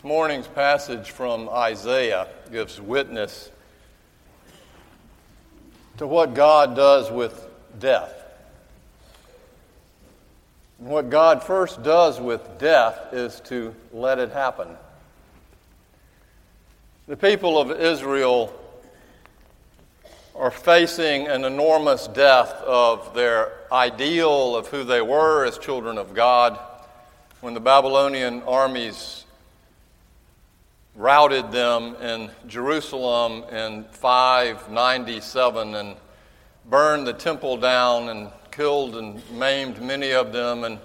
This morning's passage from Isaiah gives witness to what God does with death. And what God first does with death is to let it happen. The people of Israel are facing an enormous death of their ideal of who they were as children of God when the Babylonian armies routed them in Jerusalem in 597 and burned the temple down and killed and maimed many of them and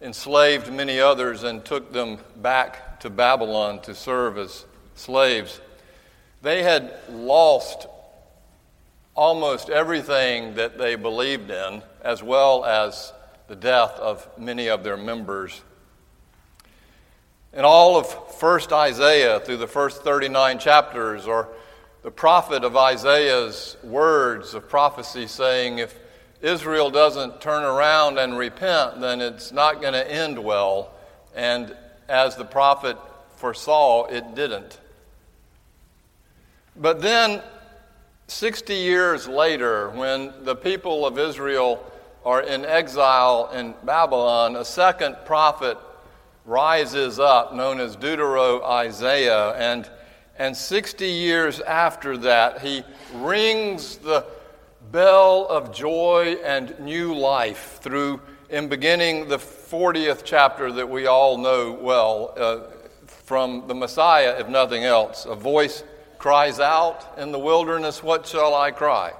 enslaved many others and took them back to Babylon to serve as slaves. They had lost almost everything that they believed in, as well as the death of many of their members in all of 1st Isaiah, through the first 39 chapters, are the prophet of Isaiah's words of prophecy saying, if Israel doesn't turn around and repent, then it's not going to end well. And as the prophet foresaw, it didn't. But then, 60 years later, when the people of Israel are in exile in Babylon, a second prophet rises up, known as Deutero Isaiah, and, and 60 years after that, he rings the bell of joy and new life through, in beginning the 40th chapter that we all know well uh, from the Messiah, if nothing else. A voice cries out in the wilderness, What shall I cry?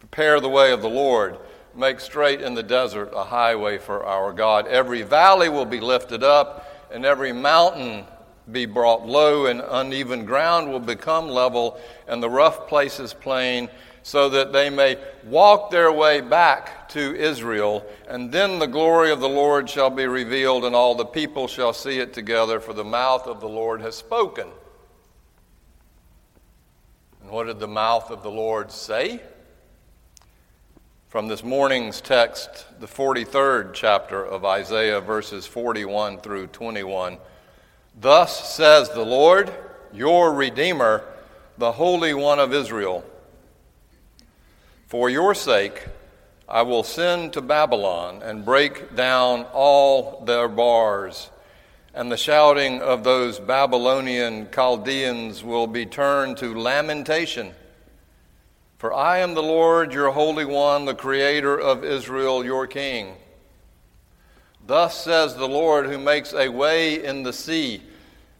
Prepare the way of the Lord make straight in the desert a highway for our God. Every valley will be lifted up, and every mountain be brought low, and uneven ground will become level, and the rough places plain, so that they may walk their way back to Israel. And then the glory of the Lord shall be revealed, and all the people shall see it together, for the mouth of the Lord has spoken. And what did the mouth of the Lord say? From this morning's text, the 43rd chapter of Isaiah, verses 41 through 21. Thus says the Lord, your Redeemer, the Holy One of Israel For your sake, I will send to Babylon and break down all their bars, and the shouting of those Babylonian Chaldeans will be turned to lamentation for I am the Lord, your Holy One, the Creator of Israel, your King. Thus says the Lord, who makes a way in the sea.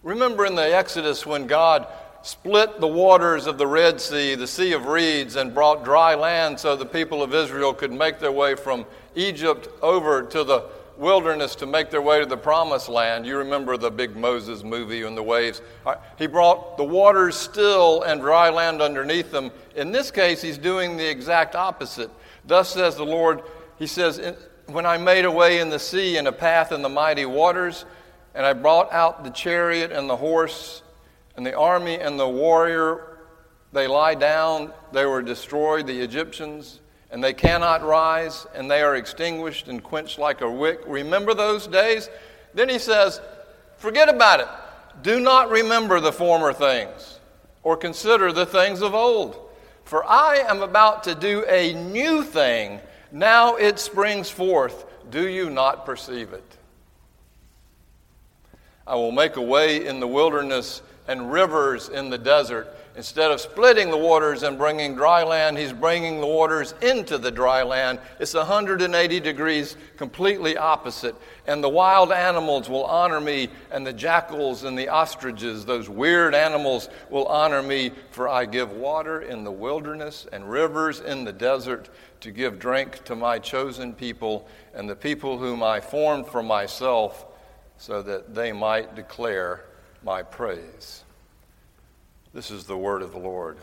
Remember in the Exodus when God split the waters of the Red Sea, the Sea of Reeds, and brought dry land so the people of Israel could make their way from Egypt over to the wilderness to make their way to the promised land. You remember the big Moses movie and the waves. He brought the waters still and dry land underneath them. In this case, he's doing the exact opposite. Thus says the Lord, He says, When I made a way in the sea and a path in the mighty waters, and I brought out the chariot and the horse and the army and the warrior, they lie down, they were destroyed, the Egyptians and they cannot rise, and they are extinguished and quenched like a wick. Remember those days? Then he says, Forget about it. Do not remember the former things, or consider the things of old. For I am about to do a new thing. Now it springs forth. Do you not perceive it? I will make a way in the wilderness and rivers in the desert. Instead of splitting the waters and bringing dry land, he's bringing the waters into the dry land. It's 180 degrees completely opposite. And the wild animals will honor me, and the jackals and the ostriches, those weird animals, will honor me, for I give water in the wilderness and rivers in the desert to give drink to my chosen people and the people whom I formed for myself, so that they might declare my praise. This is the word of the Lord.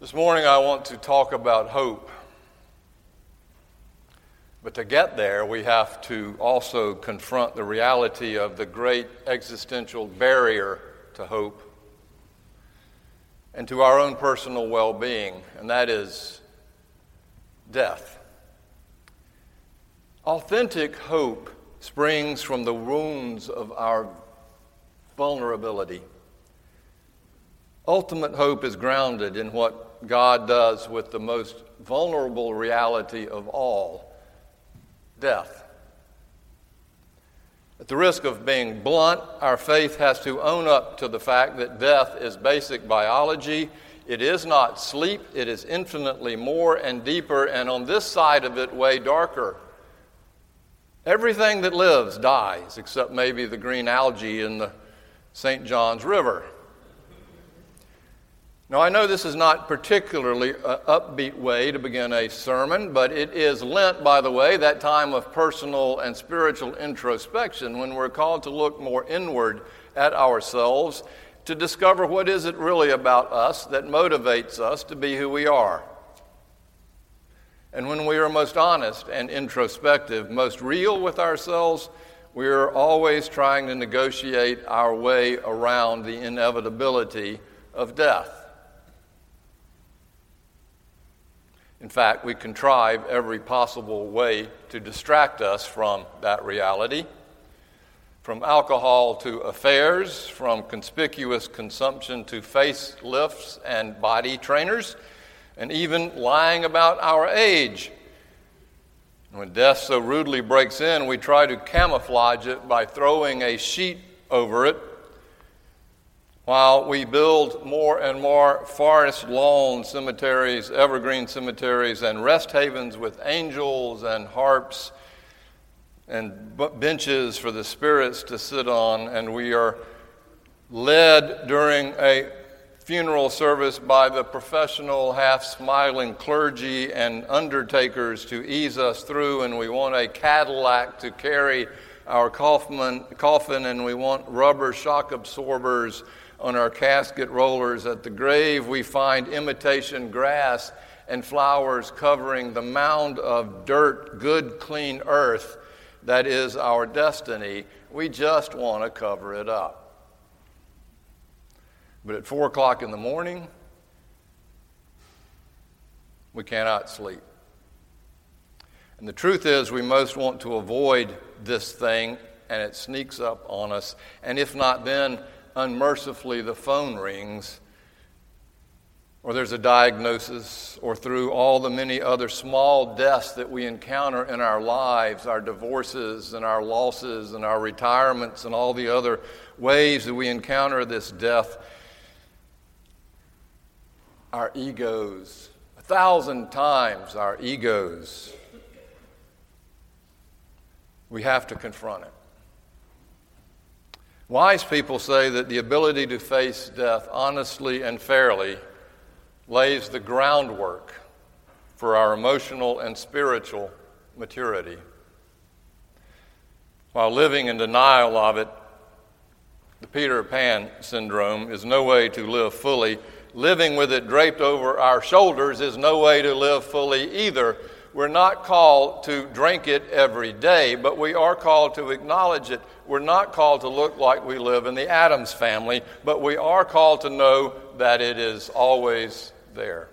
This morning I want to talk about hope. But to get there, we have to also confront the reality of the great existential barrier to hope and to our own personal well being, and that is death. Authentic hope springs from the wounds of our vulnerability. Ultimate hope is grounded in what God does with the most vulnerable reality of all death. At the risk of being blunt, our faith has to own up to the fact that death is basic biology. It is not sleep, it is infinitely more and deeper, and on this side of it, way darker. Everything that lives dies, except maybe the green algae in the St. John's River. Now, I know this is not particularly an upbeat way to begin a sermon, but it is Lent, by the way, that time of personal and spiritual introspection when we're called to look more inward at ourselves to discover what is it really about us that motivates us to be who we are. And when we are most honest and introspective, most real with ourselves, we are always trying to negotiate our way around the inevitability of death. In fact, we contrive every possible way to distract us from that reality. From alcohol to affairs, from conspicuous consumption to facelifts and body trainers and even lying about our age. When death so rudely breaks in, we try to camouflage it by throwing a sheet over it while we build more and more forest lawn cemeteries, evergreen cemeteries, and rest havens with angels and harps and benches for the spirits to sit on, and we are led during a funeral service by the professional, half smiling clergy and undertakers to ease us through, and we want a Cadillac to carry our coffin, coffin and we want rubber shock absorbers on our casket rollers. At the grave, we find imitation grass and flowers covering the mound of dirt, good, clean earth that is our destiny. We just want to cover it up. But at four o'clock in the morning, we cannot sleep. And the truth is, we most want to avoid this thing, and it sneaks up on us. And if not then, unmercifully, the phone rings, or there's a diagnosis, or through all the many other small deaths that we encounter in our lives our divorces, and our losses, and our retirements, and all the other ways that we encounter this death our egos, a thousand times our egos, we have to confront it. Wise people say that the ability to face death honestly and fairly lays the groundwork for our emotional and spiritual maturity. While living in denial of it, the Peter Pan syndrome is no way to live fully living with it draped over our shoulders is no way to live fully either. We're not called to drink it every day, but we are called to acknowledge it. We're not called to look like we live in the Addams family, but we are called to know that it is always there.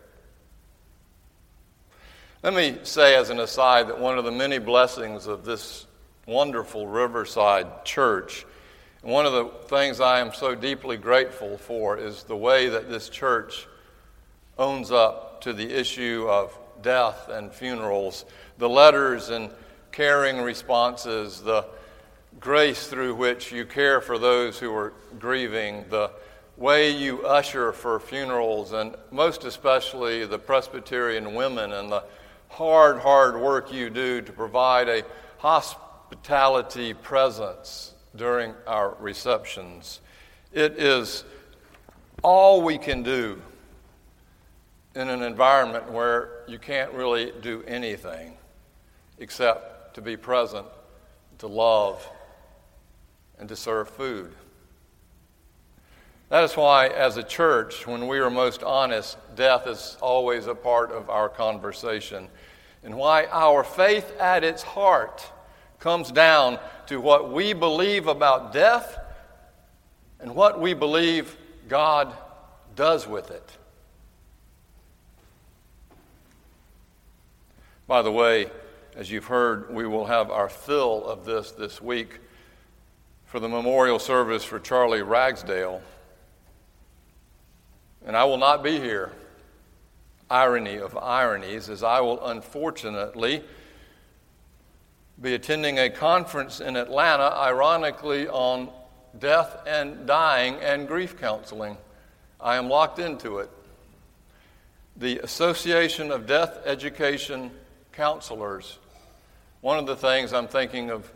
Let me say, as an aside, that one of the many blessings of this wonderful Riverside church one of the things I am so deeply grateful for is the way that this church owns up to the issue of death and funerals, the letters and caring responses, the grace through which you care for those who are grieving, the way you usher for funerals, and most especially the Presbyterian women and the hard, hard work you do to provide a hospitality presence during our receptions. It is all we can do in an environment where you can't really do anything except to be present, to love, and to serve food. That is why, as a church, when we are most honest, death is always a part of our conversation, and why our faith at its heart comes down to what we believe about death and what we believe God does with it. By the way, as you've heard, we will have our fill of this this week for the memorial service for Charlie Ragsdale. And I will not be here. Irony of ironies, as I will unfortunately be attending a conference in Atlanta, ironically, on death and dying and grief counseling. I am locked into it. The Association of Death Education Counselors. One of the things I'm thinking of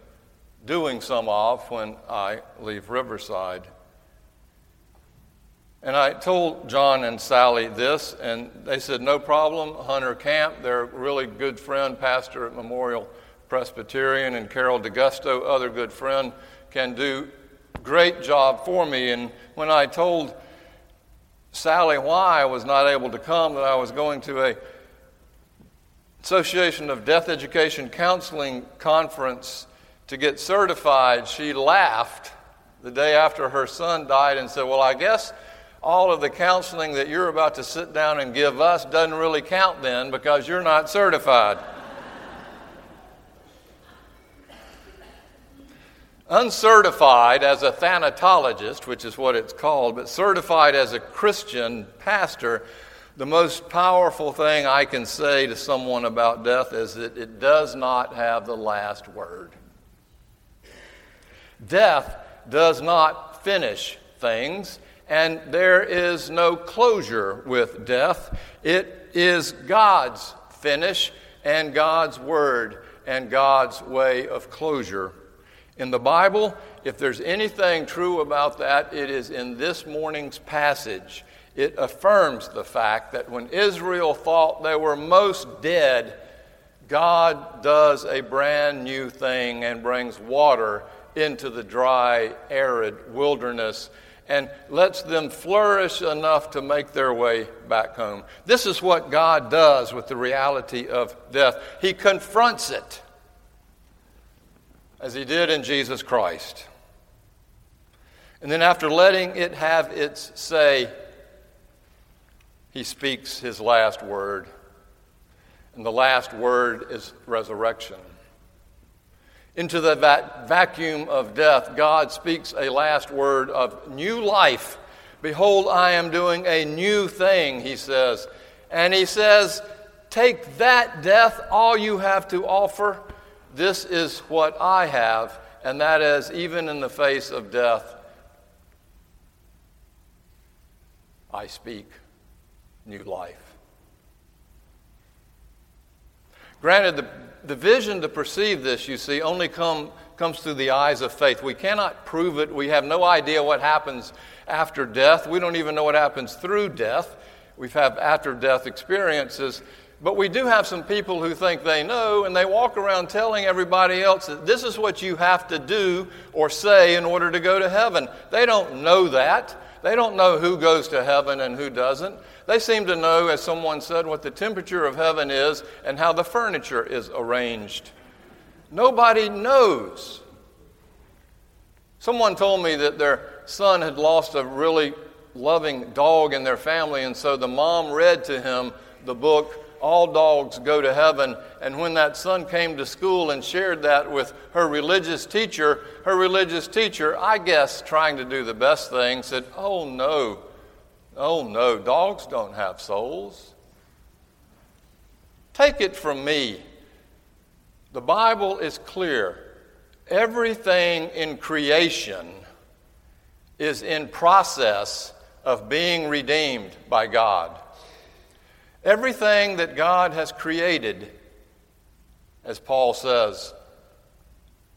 doing some of when I leave Riverside. And I told John and Sally this, and they said, No problem. Hunter Camp, their really good friend, pastor at Memorial Presbyterian, and Carol DeGusto, other good friend, can do great job for me. And when I told Sally why I was not able to come, that I was going to a Association of Death Education Counseling conference to get certified, she laughed the day after her son died and said, Well, I guess all of the counseling that you're about to sit down and give us doesn't really count then because you're not certified. Uncertified as a thanatologist, which is what it's called, but certified as a Christian pastor, the most powerful thing I can say to someone about death is that it does not have the last word. Death does not finish things, and there is no closure with death. It is God's finish and God's word and God's way of closure. In the Bible, if there's anything true about that, it is in this morning's passage. It affirms the fact that when Israel thought they were most dead, God does a brand new thing and brings water into the dry, arid wilderness and lets them flourish enough to make their way back home. This is what God does with the reality of death. He confronts it, as He did in Jesus Christ. And then, after letting it have its say, He speaks His last word. And the last word is resurrection. Into the va- vacuum of death, God speaks a last word of new life. Behold, I am doing a new thing, he says. And he says, Take that death, all you have to offer. This is what I have, and that is, even in the face of death, I speak new life. Granted, the the vision to perceive this, you see, only come, comes through the eyes of faith. We cannot prove it. We have no idea what happens after death. We don't even know what happens through death. We've had after death experiences. But we do have some people who think they know, and they walk around telling everybody else that this is what you have to do or say in order to go to heaven. They don't know that. They don't know who goes to heaven and who doesn't. They seem to know, as someone said, what the temperature of heaven is and how the furniture is arranged. Nobody knows. Someone told me that their son had lost a really loving dog in their family, and so the mom read to him the book all dogs go to heaven. And when that son came to school and shared that with her religious teacher, her religious teacher, I guess trying to do the best thing, said, Oh no, Oh, no, dogs don't have souls. Take it from me. The Bible is clear. Everything in creation is in process of being redeemed by God. Everything that God has created, as Paul says,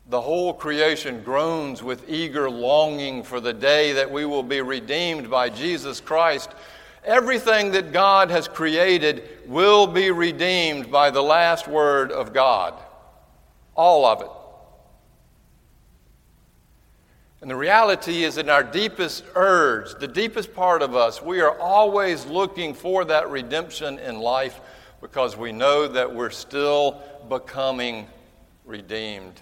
the whole creation groans with eager longing for the day that we will be redeemed by Jesus Christ. Everything that God has created will be redeemed by the last word of God. All of it. And the reality is, in our deepest urge, the deepest part of us, we are always looking for that redemption in life because we know that we're still becoming redeemed.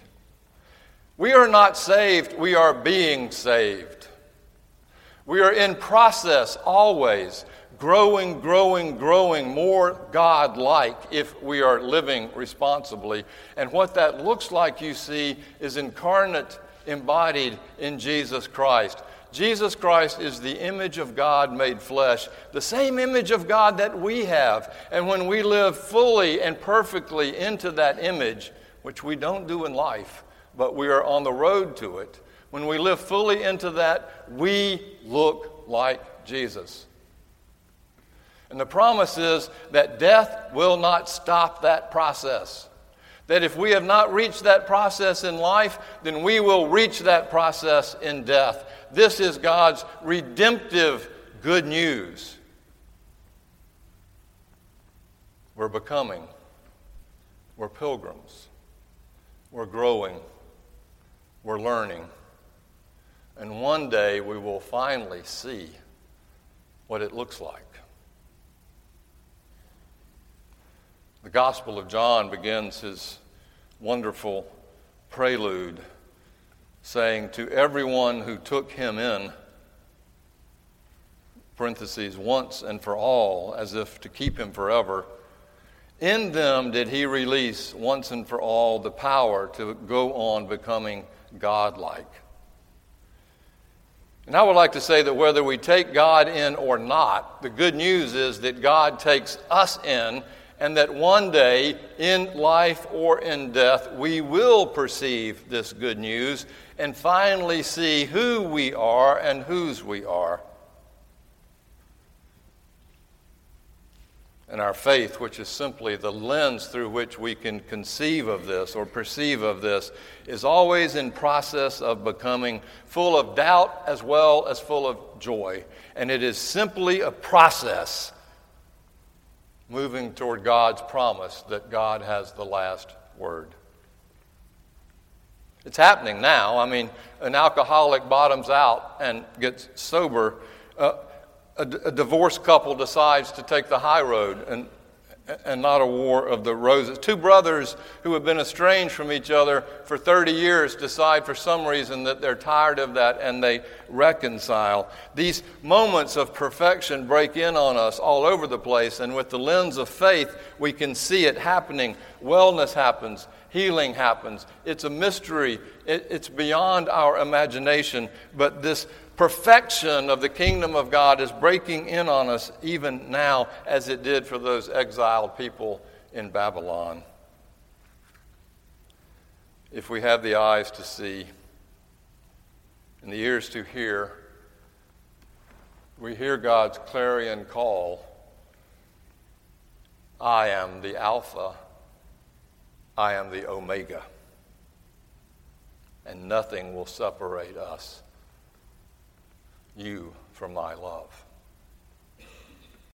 We are not saved, we are being saved. We are in process always, growing, growing, growing more God like if we are living responsibly. And what that looks like, you see, is incarnate, embodied in Jesus Christ. Jesus Christ is the image of God made flesh, the same image of God that we have. And when we live fully and perfectly into that image, which we don't do in life, but we are on the road to it, when we live fully into that, we look like Jesus. And the promise is that death will not stop that process. That if we have not reached that process in life, then we will reach that process in death. This is God's redemptive good news. We're becoming, we're pilgrims, we're growing, we're learning. And one day we will finally see what it looks like. The Gospel of John begins his wonderful prelude saying, To everyone who took him in, parentheses, once and for all, as if to keep him forever, in them did he release once and for all the power to go on becoming godlike. And I would like to say that whether we take God in or not, the good news is that God takes us in and that one day, in life or in death, we will perceive this good news and finally see who we are and whose we are. And our faith, which is simply the lens through which we can conceive of this or perceive of this, is always in process of becoming full of doubt as well as full of joy. And it is simply a process moving toward God's promise that God has the last word. It's happening now. I mean, an alcoholic bottoms out and gets sober. Uh, a, a divorced couple decides to take the high road and and not a war of the roses. Two brothers who have been estranged from each other for 30 years decide for some reason that they're tired of that and they reconcile. These moments of perfection break in on us all over the place, and with the lens of faith, we can see it happening. Wellness happens, healing happens. It's a mystery, it, it's beyond our imagination, but this perfection of the kingdom of God is breaking in on us even now, as it did for those exiled people in Babylon. If we have the eyes to see and the ears to hear, we hear God's clarion call I am the Alpha, I am the Omega, and nothing will separate us you from thy love.